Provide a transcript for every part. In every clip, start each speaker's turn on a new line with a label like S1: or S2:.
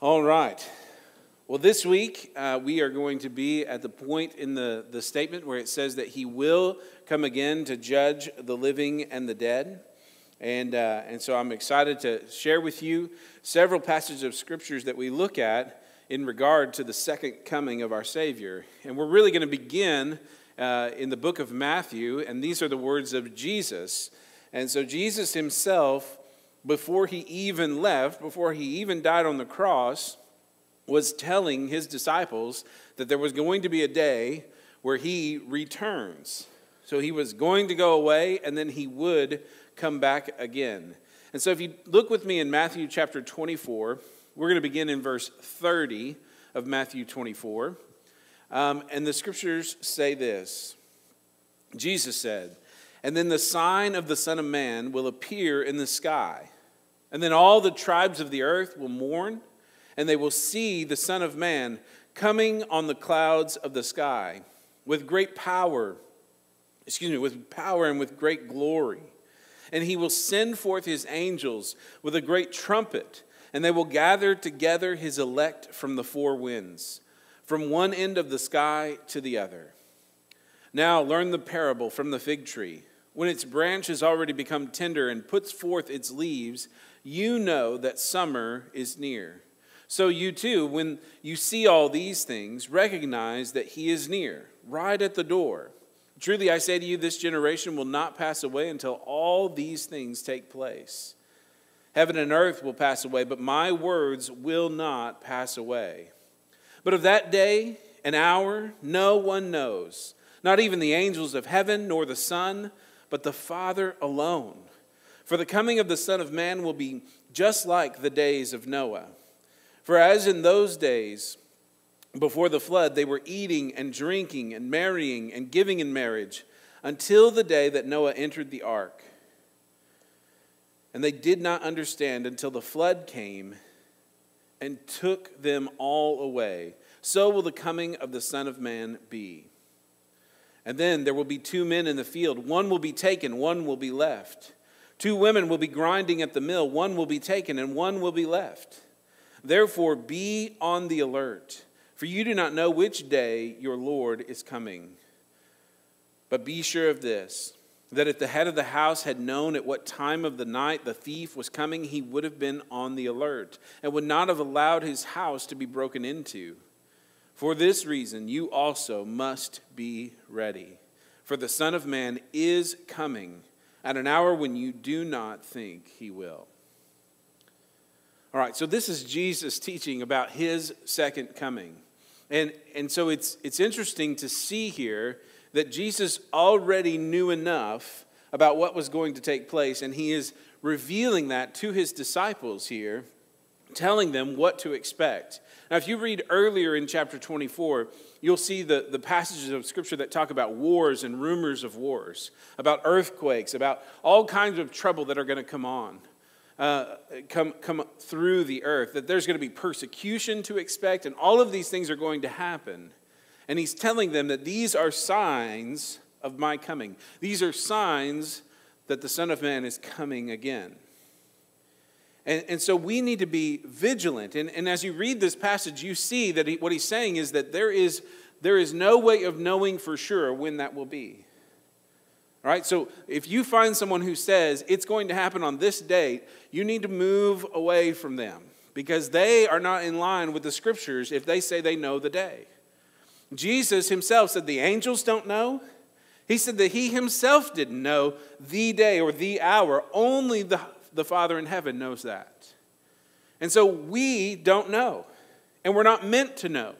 S1: All right. Well, this week uh, we are going to be at the point in the, the statement where it says that he will come again to judge the living and the dead. And, uh, and so I'm excited to share with you several passages of scriptures that we look at in regard to the second coming of our Savior. And we're really going to begin uh, in the book of Matthew, and these are the words of Jesus. And so Jesus himself before he even left, before he even died on the cross, was telling his disciples that there was going to be a day where he returns. So he was going to go away and then he would come back again. And so if you look with me in Matthew chapter 24, we're going to begin in verse 30 of Matthew 24. Um, and the scriptures say this Jesus said, and then the sign of the Son of Man will appear in the sky. And then all the tribes of the earth will mourn, and they will see the Son of Man coming on the clouds of the sky with great power, excuse me, with power and with great glory. And he will send forth his angels with a great trumpet, and they will gather together his elect from the four winds, from one end of the sky to the other. Now learn the parable from the fig tree. When its branch has already become tender and puts forth its leaves, you know that summer is near. So you too, when you see all these things, recognize that he is near, right at the door. Truly, I say to you, this generation will not pass away until all these things take place. Heaven and earth will pass away, but my words will not pass away. But of that day and hour, no one knows, not even the angels of heaven, nor the Son but the Father alone. For the coming of the Son of Man will be just like the days of Noah. For as in those days, before the flood, they were eating and drinking and marrying and giving in marriage until the day that Noah entered the ark. And they did not understand until the flood came and took them all away. So will the coming of the Son of Man be. And then there will be two men in the field. One will be taken, one will be left. Two women will be grinding at the mill. One will be taken, and one will be left. Therefore, be on the alert, for you do not know which day your Lord is coming. But be sure of this that if the head of the house had known at what time of the night the thief was coming, he would have been on the alert and would not have allowed his house to be broken into. For this reason, you also must be ready. For the Son of Man is coming at an hour when you do not think he will. All right, so this is Jesus teaching about his second coming. And, and so it's, it's interesting to see here that Jesus already knew enough about what was going to take place, and he is revealing that to his disciples here, telling them what to expect. Now, if you read earlier in chapter 24, you'll see the, the passages of Scripture that talk about wars and rumors of wars, about earthquakes, about all kinds of trouble that are going to come on, uh, come, come through the earth, that there's going to be persecution to expect, and all of these things are going to happen. And he's telling them that these are signs of my coming. These are signs that the Son of Man is coming again. And, and so we need to be vigilant. And, and as you read this passage, you see that he, what he's saying is that there is, there is no way of knowing for sure when that will be. All right, so if you find someone who says it's going to happen on this date, you need to move away from them because they are not in line with the scriptures if they say they know the day. Jesus himself said the angels don't know. He said that he himself didn't know the day or the hour. Only the the Father in heaven knows that. And so we don't know, and we're not meant to know.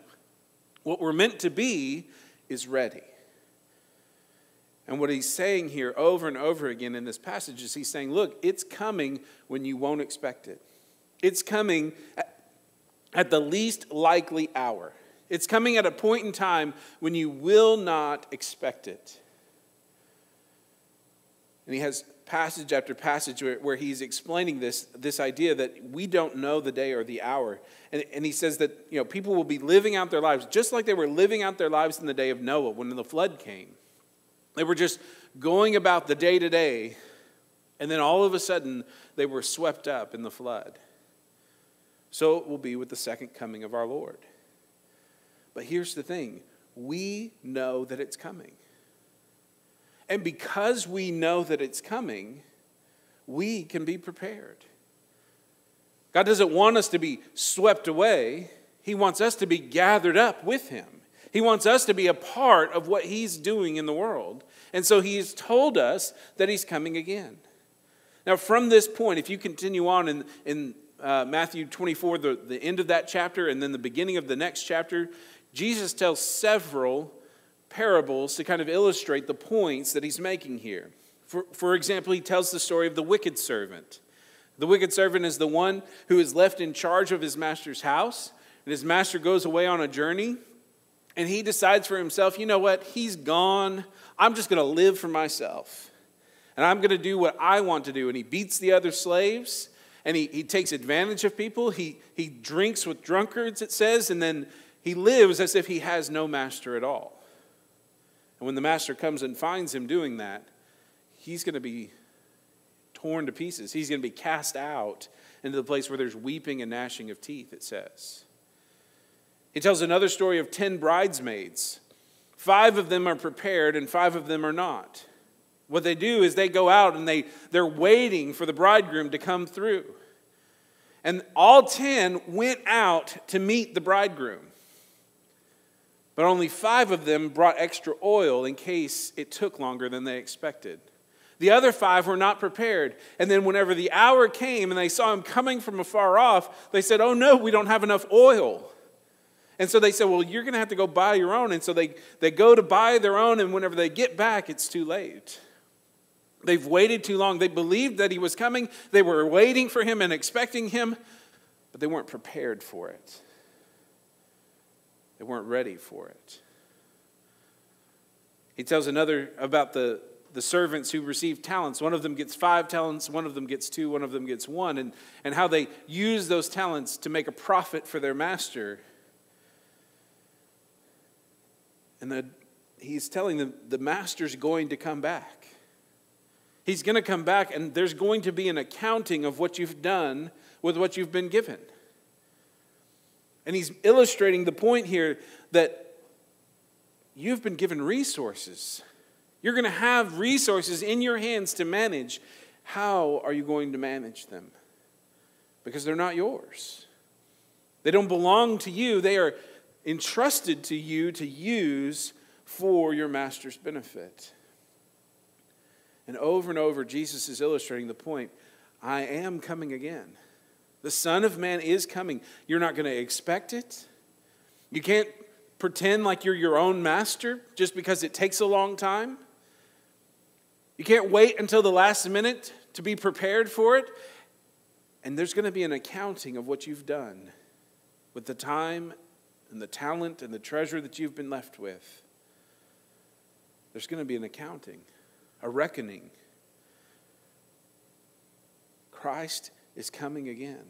S1: What we're meant to be is ready. And what he's saying here over and over again in this passage is he's saying, look, it's coming when you won't expect it. It's coming at the least likely hour. It's coming at a point in time when you will not expect it. And he has passage after passage where, where, he's explaining this, this idea that we don't know the day or the hour. And, and he says that you know, people will be living out their lives just like they were living out their lives in the day of Noah when the flood came. They were just going about the day to day, and then all of a sudden they were swept up in the flood. so it will be with the second coming of our Lord. But here's the thing we know that it's coming. And because we know that it's coming, we can be prepared. God doesn't want us to be swept away, He wants us to be gathered up with Him. He wants us to be a part of what He's doing in the world. And so He's told us that He's coming again. Now, from this point, if you continue on in, in uh, Matthew 24, the, the end of that chapter, and then the beginning of the next chapter, Jesus tells several parables to kind of illustrate the points that he's making here. For, for example, he tells the story of the wicked servant. The wicked servant is the one who is left in charge of his master's house, and his master goes away on a journey, and he decides for himself, you know what, he's gone. I'm just going to live for myself, and I'm going to do what I want to do. And he beats the other slaves, and he, he takes advantage of people. He, he drinks with drunkards, it says, and then he lives as if he has no master at all. And when the master comes and finds him doing that, he's going to be torn to pieces. He's going to be cast out into the place where there's weeping and gnashing of teeth, it says. He tells another story of 10 bridesmaids. Five of them are prepared and five of them are not. What they do is they go out and they, they're waiting for the bridegroom to come through. And all 10 went out to meet the bridegroom. But only five of them brought extra oil in case it took longer than they expected. The other five were not prepared. And then, whenever the hour came and they saw him coming from afar off, they said, Oh no, we don't have enough oil. And so they said, Well, you're going to have to go buy your own. And so they, they go to buy their own, and whenever they get back, it's too late. They've waited too long. They believed that he was coming, they were waiting for him and expecting him, but they weren't prepared for it. They weren't ready for it. He tells another about the, the servants who receive talents. One of them gets five talents, one of them gets two, one of them gets one, and, and how they use those talents to make a profit for their master. And the, he's telling them the master's going to come back. He's going to come back, and there's going to be an accounting of what you've done with what you've been given. And he's illustrating the point here that you've been given resources. You're going to have resources in your hands to manage. How are you going to manage them? Because they're not yours. They don't belong to you, they are entrusted to you to use for your master's benefit. And over and over, Jesus is illustrating the point I am coming again. The Son of Man is coming. You're not going to expect it. You can't pretend like you're your own master just because it takes a long time. You can't wait until the last minute to be prepared for it. And there's going to be an accounting of what you've done with the time and the talent and the treasure that you've been left with. There's going to be an accounting, a reckoning. Christ is coming again.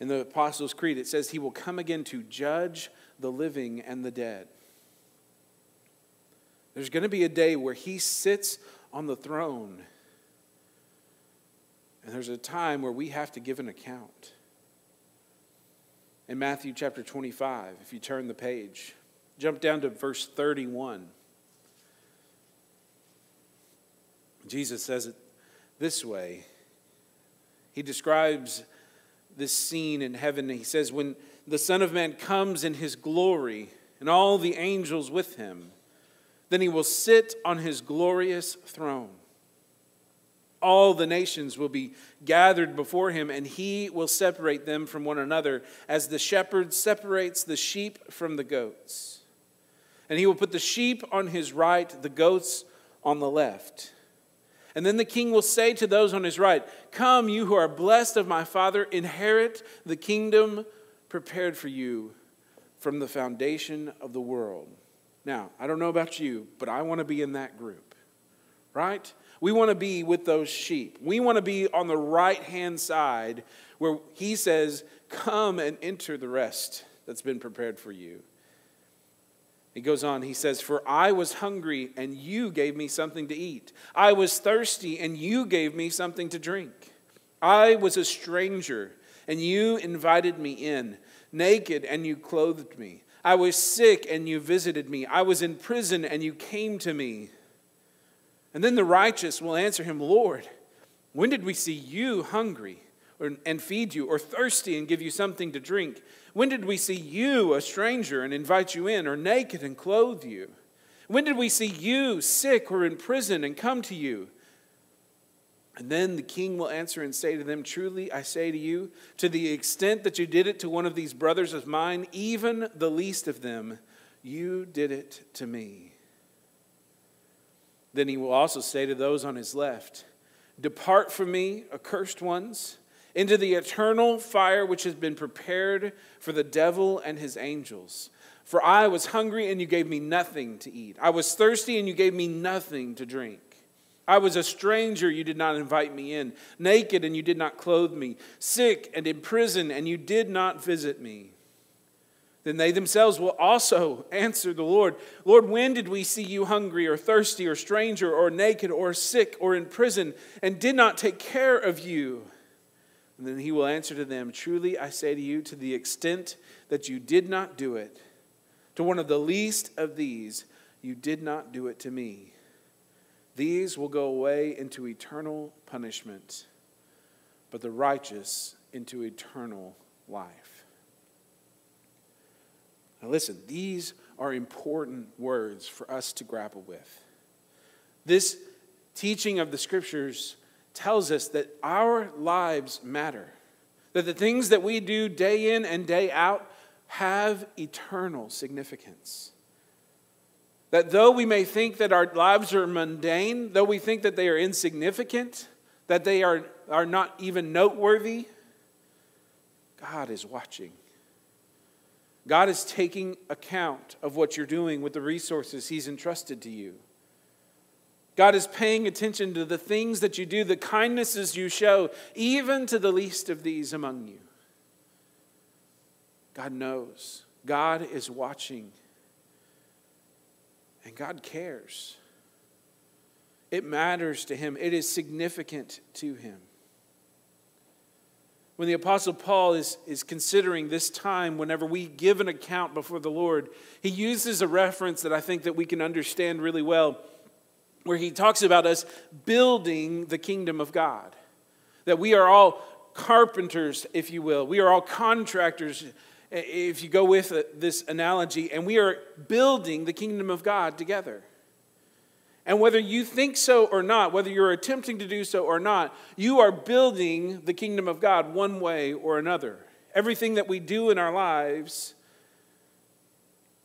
S1: In the Apostles' Creed, it says he will come again to judge the living and the dead. There's going to be a day where he sits on the throne. And there's a time where we have to give an account. In Matthew chapter 25, if you turn the page, jump down to verse 31. Jesus says it this way he describes this scene in heaven. He says, When the Son of Man comes in his glory and all the angels with him, then he will sit on his glorious throne. All the nations will be gathered before him, and he will separate them from one another as the shepherd separates the sheep from the goats. And he will put the sheep on his right, the goats on the left. And then the king will say to those on his right, Come, you who are blessed of my Father, inherit the kingdom prepared for you from the foundation of the world. Now, I don't know about you, but I want to be in that group, right? We want to be with those sheep. We want to be on the right hand side where he says, Come and enter the rest that's been prepared for you. He goes on, he says, For I was hungry, and you gave me something to eat. I was thirsty, and you gave me something to drink. I was a stranger, and you invited me in. Naked, and you clothed me. I was sick, and you visited me. I was in prison, and you came to me. And then the righteous will answer him, Lord, when did we see you hungry and feed you, or thirsty and give you something to drink? When did we see you, a stranger, and invite you in, or naked and clothe you? When did we see you sick or in prison and come to you? And then the king will answer and say to them, Truly I say to you, to the extent that you did it to one of these brothers of mine, even the least of them, you did it to me. Then he will also say to those on his left, Depart from me, accursed ones, into the eternal fire which has been prepared for the devil and his angels. For I was hungry, and you gave me nothing to eat. I was thirsty, and you gave me nothing to drink. I was a stranger, you did not invite me in. Naked, and you did not clothe me. Sick and in prison, and you did not visit me. Then they themselves will also answer the Lord Lord, when did we see you hungry, or thirsty, or stranger, or naked, or sick, or in prison, and did not take care of you? And then he will answer to them Truly I say to you, to the extent that you did not do it, to one of the least of these, you did not do it to me. These will go away into eternal punishment, but the righteous into eternal life. Now, listen, these are important words for us to grapple with. This teaching of the scriptures tells us that our lives matter, that the things that we do day in and day out have eternal significance. That though we may think that our lives are mundane, though we think that they are insignificant, that they are, are not even noteworthy, God is watching. God is taking account of what you're doing with the resources He's entrusted to you. God is paying attention to the things that you do, the kindnesses you show, even to the least of these among you. God knows. God is watching. And God cares. It matters to him, it is significant to him. When the Apostle Paul is, is considering this time, whenever we give an account before the Lord, he uses a reference that I think that we can understand really well, where he talks about us building the kingdom of God. That we are all carpenters, if you will. We are all contractors if you go with this analogy, and we are building the kingdom of God together. And whether you think so or not, whether you're attempting to do so or not, you are building the kingdom of God one way or another. Everything that we do in our lives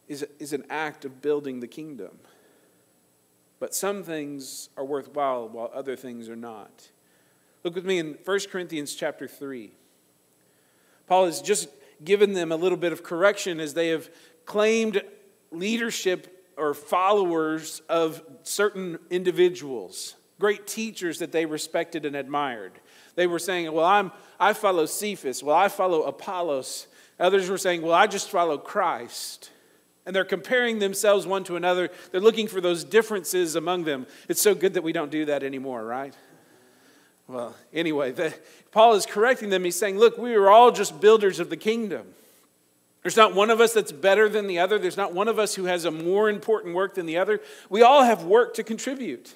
S1: is, is an act of building the kingdom. But some things are worthwhile while other things are not. Look with me in 1 Corinthians chapter 3. Paul is just given them a little bit of correction as they have claimed leadership or followers of certain individuals, great teachers that they respected and admired. They were saying, Well, I'm, I follow Cephas. Well, I follow Apollos. Others were saying, Well, I just follow Christ. And they're comparing themselves one to another. They're looking for those differences among them. It's so good that we don't do that anymore, right? Well, anyway, the, Paul is correcting them. He's saying, Look, we are all just builders of the kingdom. There's not one of us that's better than the other. There's not one of us who has a more important work than the other. We all have work to contribute.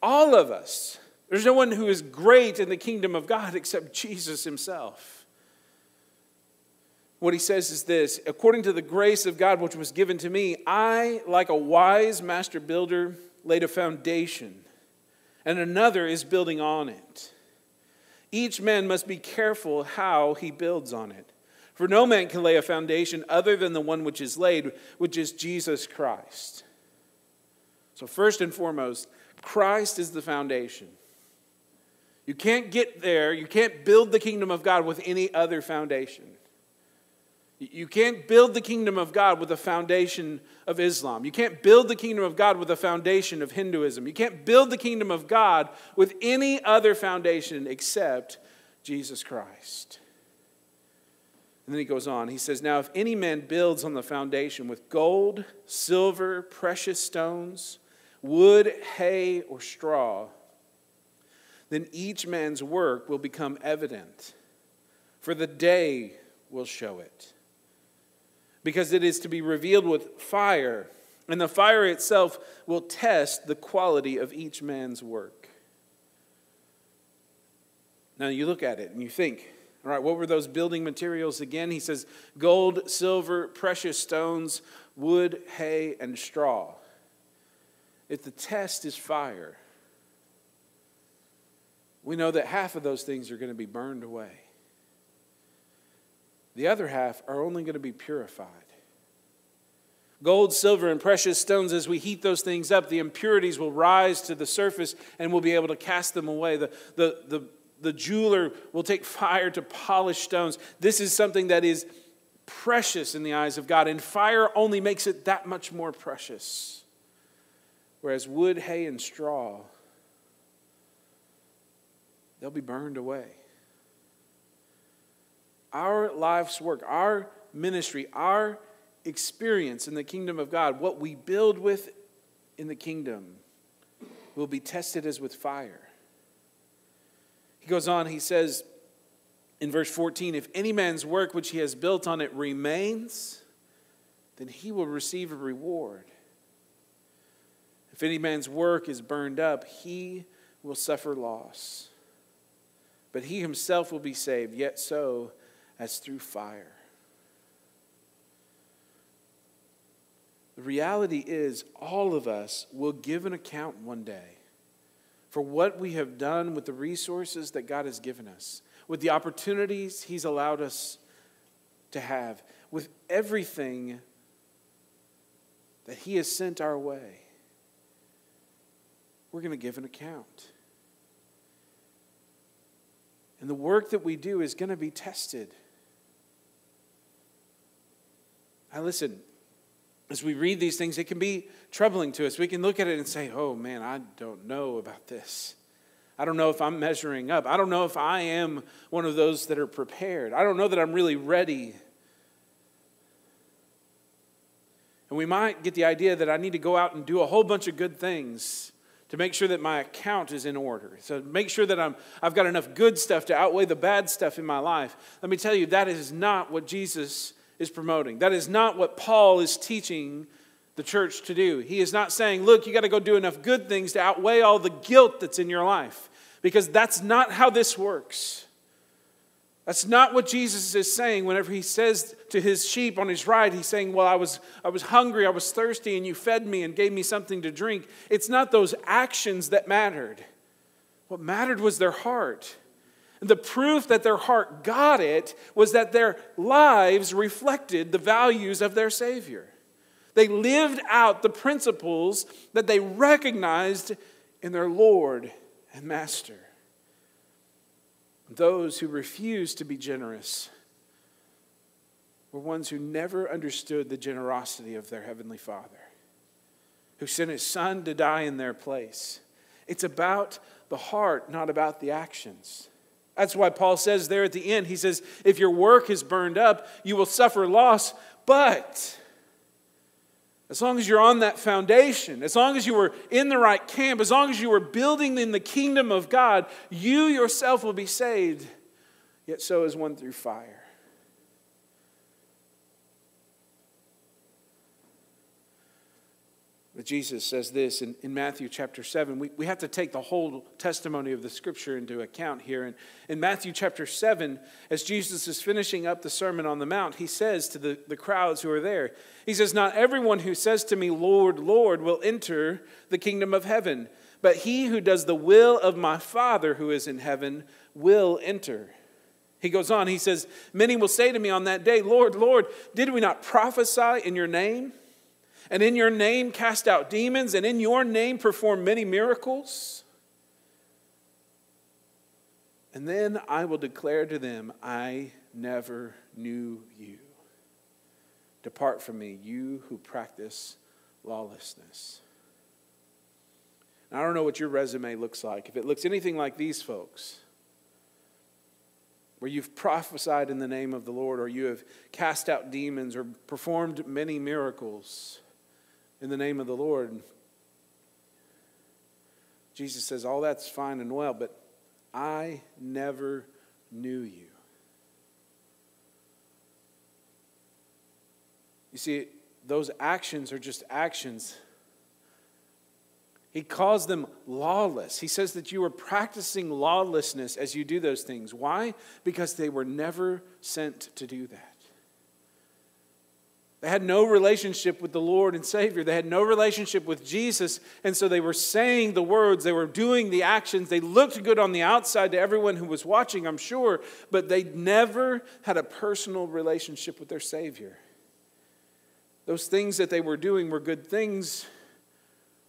S1: All of us. There's no one who is great in the kingdom of God except Jesus himself. What he says is this according to the grace of God which was given to me, I, like a wise master builder, laid a foundation and another is building on it. Each man must be careful how he builds on it. For no man can lay a foundation other than the one which is laid, which is Jesus Christ. So, first and foremost, Christ is the foundation. You can't get there, you can't build the kingdom of God with any other foundation. You can't build the kingdom of God with a foundation of Islam. You can't build the kingdom of God with a foundation of Hinduism. You can't build the kingdom of God with any other foundation except Jesus Christ. And then he goes on. He says, Now, if any man builds on the foundation with gold, silver, precious stones, wood, hay, or straw, then each man's work will become evident for the day will show it. Because it is to be revealed with fire, and the fire itself will test the quality of each man's work. Now you look at it and you think, all right, what were those building materials again? He says gold, silver, precious stones, wood, hay, and straw. If the test is fire, we know that half of those things are going to be burned away. The other half are only going to be purified. Gold, silver, and precious stones, as we heat those things up, the impurities will rise to the surface and we'll be able to cast them away. The, the, the, the jeweler will take fire to polish stones. This is something that is precious in the eyes of God, and fire only makes it that much more precious. Whereas wood, hay, and straw, they'll be burned away our life's work, our ministry, our experience in the kingdom of God, what we build with in the kingdom, will be tested as with fire. He goes on, he says in verse 14 if any man's work which he has built on it remains, then he will receive a reward. If any man's work is burned up, he will suffer loss. But he himself will be saved, yet so as through fire. The reality is, all of us will give an account one day for what we have done with the resources that God has given us, with the opportunities He's allowed us to have, with everything that He has sent our way. We're going to give an account. And the work that we do is going to be tested. Now, listen, as we read these things, it can be troubling to us. We can look at it and say, oh man, I don't know about this. I don't know if I'm measuring up. I don't know if I am one of those that are prepared. I don't know that I'm really ready. And we might get the idea that I need to go out and do a whole bunch of good things to make sure that my account is in order. So make sure that I'm, I've got enough good stuff to outweigh the bad stuff in my life. Let me tell you, that is not what Jesus is promoting. That is not what Paul is teaching the church to do. He is not saying, look, you got to go do enough good things to outweigh all the guilt that's in your life, because that's not how this works. That's not what Jesus is saying whenever he says to his sheep on his right, he's saying, Well, I was, I was hungry, I was thirsty, and you fed me and gave me something to drink. It's not those actions that mattered. What mattered was their heart. The proof that their heart got it was that their lives reflected the values of their Savior. They lived out the principles that they recognized in their Lord and Master. Those who refused to be generous were ones who never understood the generosity of their Heavenly Father, who sent His Son to die in their place. It's about the heart, not about the actions. That's why Paul says there at the end, he says, if your work is burned up, you will suffer loss. But as long as you're on that foundation, as long as you were in the right camp, as long as you were building in the kingdom of God, you yourself will be saved. Yet so is one through fire. But Jesus says this in, in Matthew chapter 7. We, we have to take the whole testimony of the scripture into account here. And in Matthew chapter 7, as Jesus is finishing up the Sermon on the Mount, he says to the, the crowds who are there, He says, Not everyone who says to me, Lord, Lord, will enter the kingdom of heaven, but he who does the will of my Father who is in heaven will enter. He goes on, he says, Many will say to me on that day, Lord, Lord, did we not prophesy in your name? And in your name cast out demons, and in your name perform many miracles? And then I will declare to them, I never knew you. Depart from me, you who practice lawlessness. Now, I don't know what your resume looks like. If it looks anything like these folks, where you've prophesied in the name of the Lord, or you have cast out demons, or performed many miracles, in the name of the Lord. Jesus says, All that's fine and well, but I never knew you. You see, those actions are just actions. He calls them lawless. He says that you are practicing lawlessness as you do those things. Why? Because they were never sent to do that. They had no relationship with the Lord and Savior. They had no relationship with Jesus. And so they were saying the words, they were doing the actions. They looked good on the outside to everyone who was watching, I'm sure, but they never had a personal relationship with their Savior. Those things that they were doing were good things,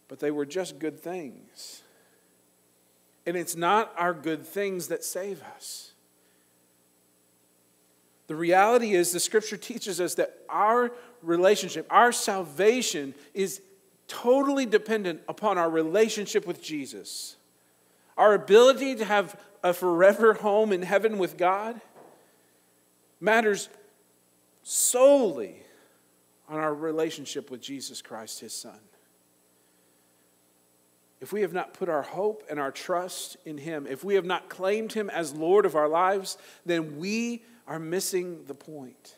S1: but they were just good things. And it's not our good things that save us. The reality is, the scripture teaches us that our relationship, our salvation, is totally dependent upon our relationship with Jesus. Our ability to have a forever home in heaven with God matters solely on our relationship with Jesus Christ, his Son. If we have not put our hope and our trust in him, if we have not claimed him as Lord of our lives, then we are missing the point.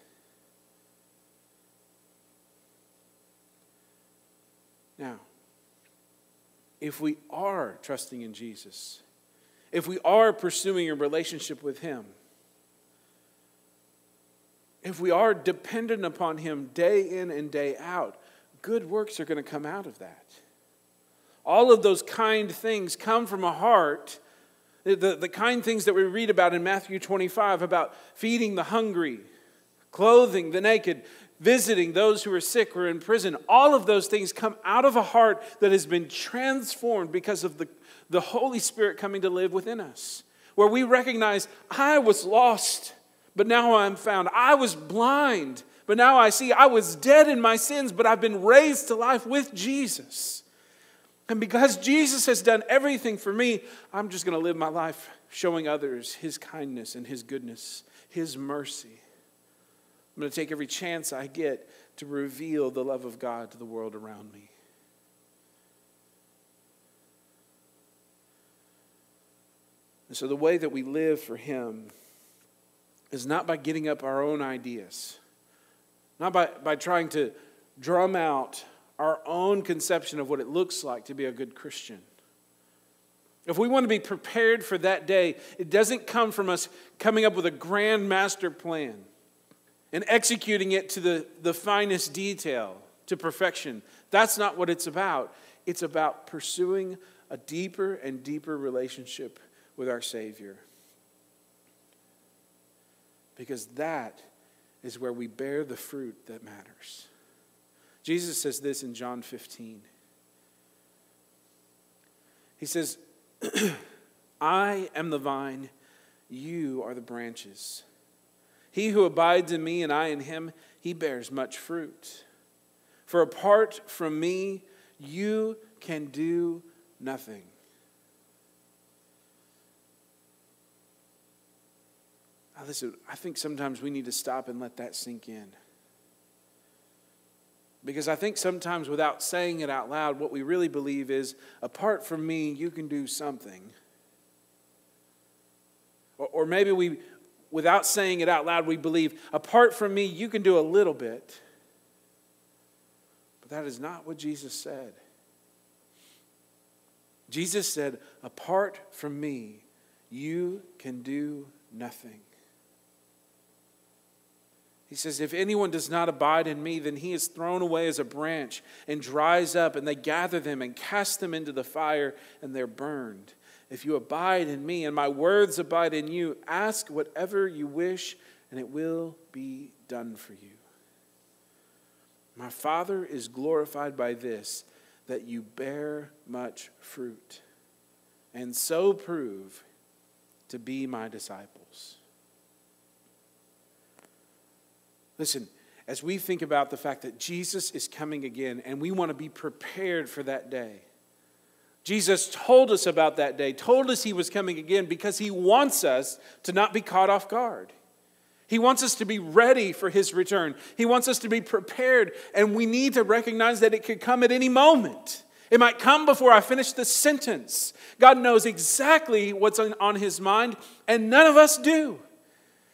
S1: Now, if we are trusting in Jesus, if we are pursuing a relationship with Him, if we are dependent upon Him day in and day out, good works are going to come out of that. All of those kind things come from a heart the, the kind things that we read about in Matthew 25 about feeding the hungry, clothing the naked, visiting those who are sick or in prison, all of those things come out of a heart that has been transformed because of the, the Holy Spirit coming to live within us. Where we recognize, I was lost, but now I'm found. I was blind, but now I see. I was dead in my sins, but I've been raised to life with Jesus. And because Jesus has done everything for me, I'm just going to live my life showing others his kindness and his goodness, his mercy. I'm going to take every chance I get to reveal the love of God to the world around me. And so the way that we live for him is not by getting up our own ideas, not by, by trying to drum out our own conception of what it looks like to be a good Christian. If we want to be prepared for that day, it doesn't come from us coming up with a grand master plan and executing it to the, the finest detail, to perfection. That's not what it's about. It's about pursuing a deeper and deeper relationship with our Savior. Because that is where we bear the fruit that matters. Jesus says this in John 15. He says, I am the vine, you are the branches. He who abides in me and I in him, he bears much fruit. For apart from me, you can do nothing. Now, listen, I think sometimes we need to stop and let that sink in. Because I think sometimes without saying it out loud, what we really believe is apart from me, you can do something. Or, or maybe we, without saying it out loud, we believe apart from me, you can do a little bit. But that is not what Jesus said. Jesus said, apart from me, you can do nothing. He says, If anyone does not abide in me, then he is thrown away as a branch and dries up, and they gather them and cast them into the fire, and they're burned. If you abide in me and my words abide in you, ask whatever you wish, and it will be done for you. My Father is glorified by this, that you bear much fruit, and so prove to be my disciples. Listen, as we think about the fact that Jesus is coming again and we want to be prepared for that day, Jesus told us about that day, told us he was coming again because he wants us to not be caught off guard. He wants us to be ready for his return. He wants us to be prepared, and we need to recognize that it could come at any moment. It might come before I finish the sentence. God knows exactly what's on his mind, and none of us do.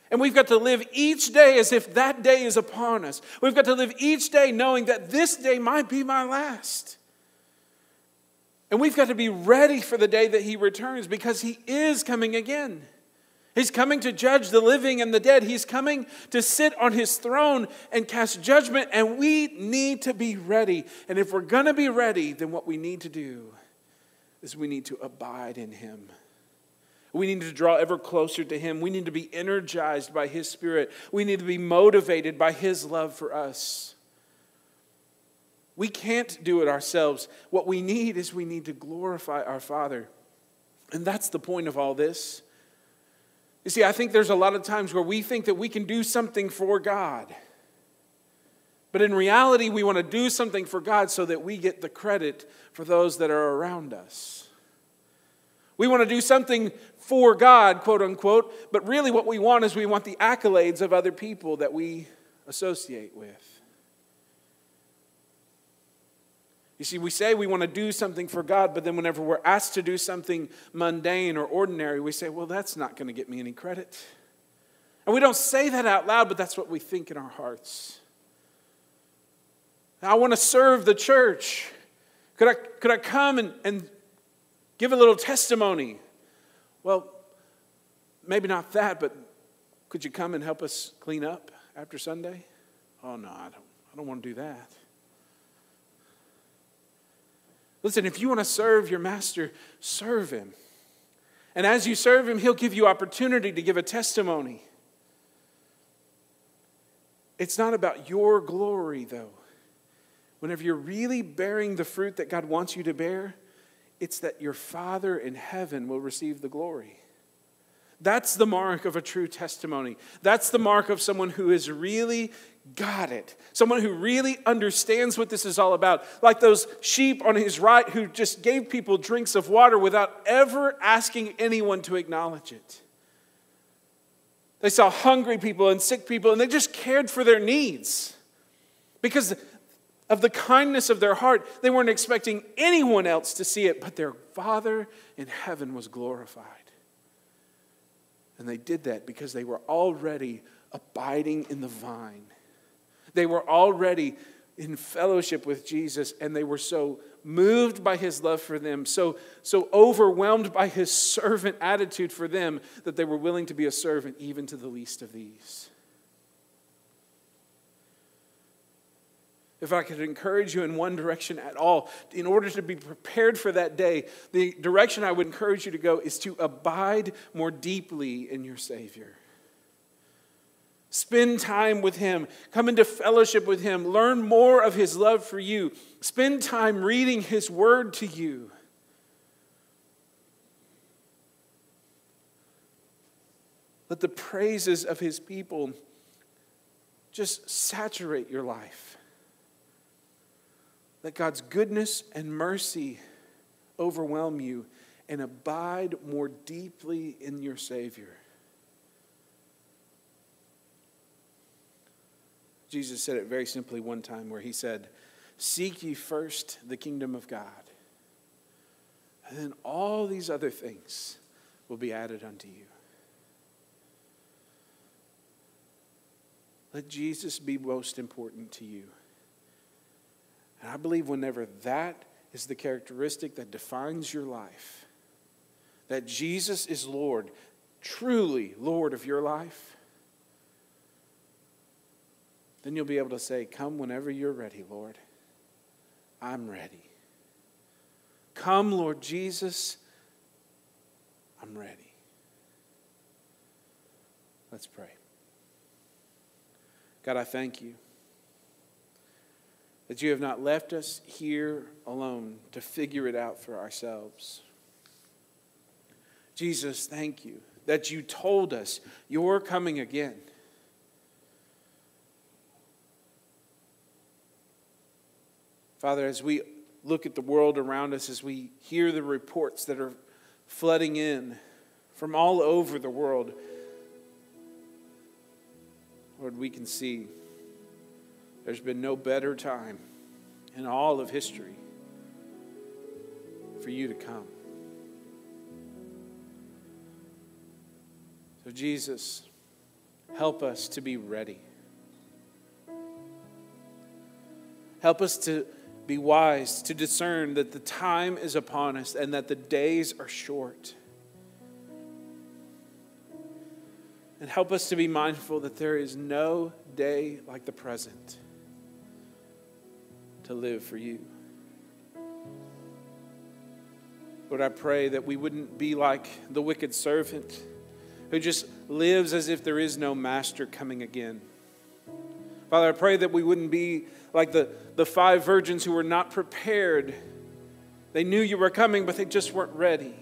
S1: And we've got to live each day as if that day is upon us. We've got to live each day knowing that this day might be my last. And we've got to be ready for the day that He returns because He is coming again. He's coming to judge the living and the dead. He's coming to sit on His throne and cast judgment, and we need to be ready. And if we're going to be ready, then what we need to do is we need to abide in Him. We need to draw ever closer to Him. We need to be energized by His Spirit. We need to be motivated by His love for us. We can't do it ourselves. What we need is we need to glorify our Father. And that's the point of all this. You see, I think there's a lot of times where we think that we can do something for God. But in reality, we want to do something for God so that we get the credit for those that are around us. We want to do something for God, quote unquote, but really what we want is we want the accolades of other people that we associate with. You see, we say we want to do something for God, but then whenever we're asked to do something mundane or ordinary, we say, well, that's not going to get me any credit. And we don't say that out loud, but that's what we think in our hearts. I want to serve the church. Could I, could I come and, and give a little testimony? Well, maybe not that, but could you come and help us clean up after Sunday? Oh, no, I don't, I don't want to do that. Listen, if you want to serve your master, serve him. And as you serve him, he'll give you opportunity to give a testimony. It's not about your glory, though. Whenever you're really bearing the fruit that God wants you to bear, it's that your Father in heaven will receive the glory. That's the mark of a true testimony. That's the mark of someone who is really got it. Someone who really understands what this is all about. Like those sheep on his right who just gave people drinks of water without ever asking anyone to acknowledge it. They saw hungry people and sick people and they just cared for their needs because of the kindness of their heart, they weren't expecting anyone else to see it, but their Father in heaven was glorified. And they did that because they were already abiding in the vine. They were already in fellowship with Jesus, and they were so moved by his love for them, so, so overwhelmed by his servant attitude for them, that they were willing to be a servant even to the least of these. If I could encourage you in one direction at all, in order to be prepared for that day, the direction I would encourage you to go is to abide more deeply in your Savior. Spend time with Him. Come into fellowship with Him. Learn more of His love for you. Spend time reading His Word to you. Let the praises of His people just saturate your life. Let God's goodness and mercy overwhelm you and abide more deeply in your Savior. Jesus said it very simply one time where he said, Seek ye first the kingdom of God, and then all these other things will be added unto you. Let Jesus be most important to you. And I believe whenever that is the characteristic that defines your life, that Jesus is Lord, truly Lord of your life, then you'll be able to say, Come whenever you're ready, Lord. I'm ready. Come, Lord Jesus. I'm ready. Let's pray. God, I thank you that you have not left us here alone to figure it out for ourselves. Jesus, thank you that you told us you're coming again. Father, as we look at the world around us, as we hear the reports that are flooding in from all over the world, Lord, we can see there's been no better time in all of history for you to come. So, Jesus, help us to be ready. Help us to be wise, to discern that the time is upon us and that the days are short. And help us to be mindful that there is no day like the present to live for you. Lord, I pray that we wouldn't be like the wicked servant who just lives as if there is no master coming again. Father, I pray that we wouldn't be like the, the five virgins who were not prepared. They knew you were coming, but they just weren't ready.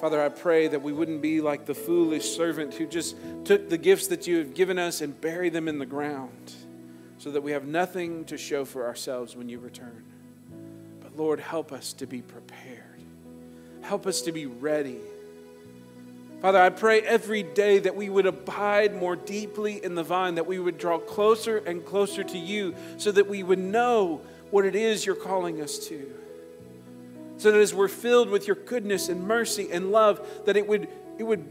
S1: Father, I pray that we wouldn't be like the foolish servant who just took the gifts that you have given us and buried them in the ground so that we have nothing to show for ourselves when you return. But Lord, help us to be prepared. Help us to be ready. Father, I pray every day that we would abide more deeply in the vine, that we would draw closer and closer to you so that we would know what it is you're calling us to so that as we're filled with your goodness and mercy and love, that it would, it would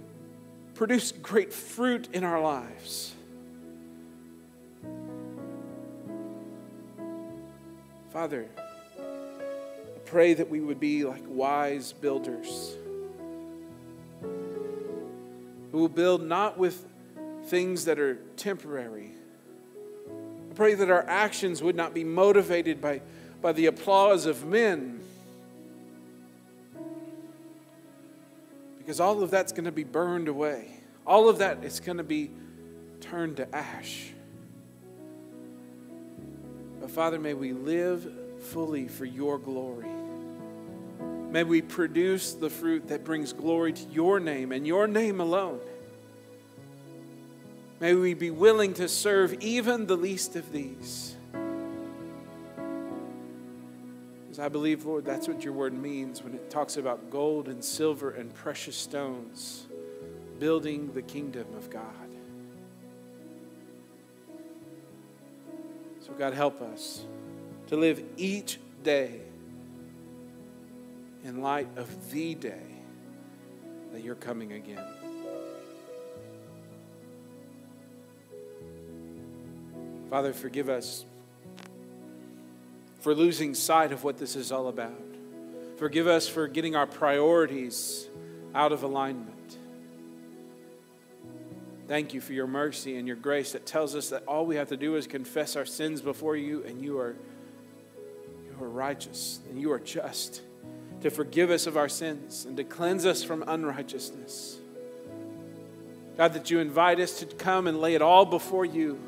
S1: produce great fruit in our lives. Father, I pray that we would be like wise builders who will build not with things that are temporary. I pray that our actions would not be motivated by, by the applause of men Because all of that's going to be burned away. All of that is going to be turned to ash. But Father, may we live fully for your glory. May we produce the fruit that brings glory to your name and your name alone. May we be willing to serve even the least of these. Because I believe, Lord, that's what your word means when it talks about gold and silver and precious stones building the kingdom of God. So, God, help us to live each day in light of the day that you're coming again. Father, forgive us for losing sight of what this is all about. Forgive us for getting our priorities out of alignment. Thank you for your mercy and your grace that tells us that all we have to do is confess our sins before you, and you are, you are righteous and you are just to forgive us of our sins and to cleanse us from unrighteousness. God, that you invite us to come and lay it all before you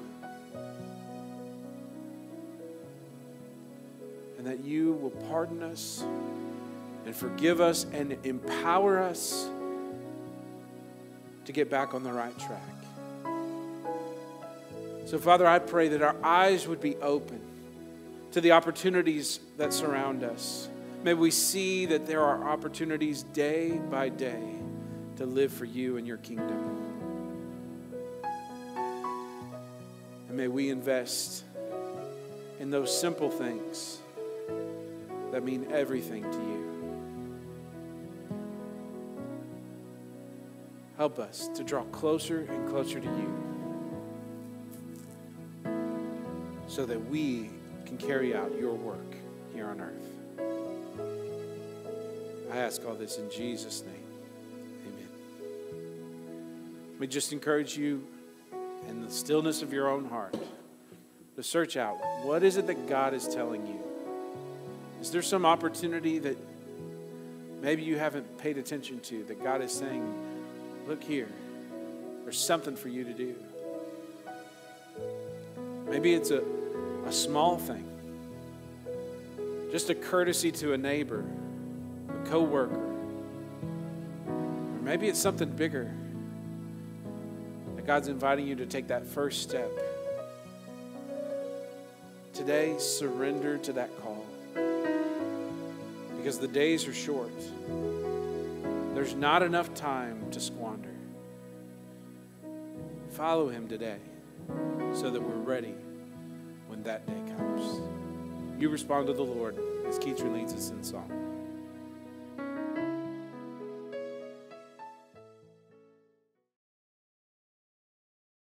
S1: and that you will pardon us and forgive us and empower us to get back on the right track. So, Father, I pray that our eyes would be open to the opportunities that surround us. May we see that there are opportunities day by day to live for you and your kingdom. And may we invest in those simple things that mean everything to you. Help us to draw closer and closer to you so that we can carry out your work here on earth. I ask all this in Jesus' name. Amen. Let me just encourage you in the stillness of your own heart to search out what is it that God is telling you is there some opportunity that maybe you haven't paid attention to that God is saying, look here, there's something for you to do? Maybe it's a, a small thing, just a courtesy to a neighbor, a coworker, or maybe it's something bigger that God's inviting you to take that first step. Today, surrender to that call because the days are short. There's not enough time to squander. Follow him today so that we're ready when that day comes. You respond to the Lord as Keacher leads us in song.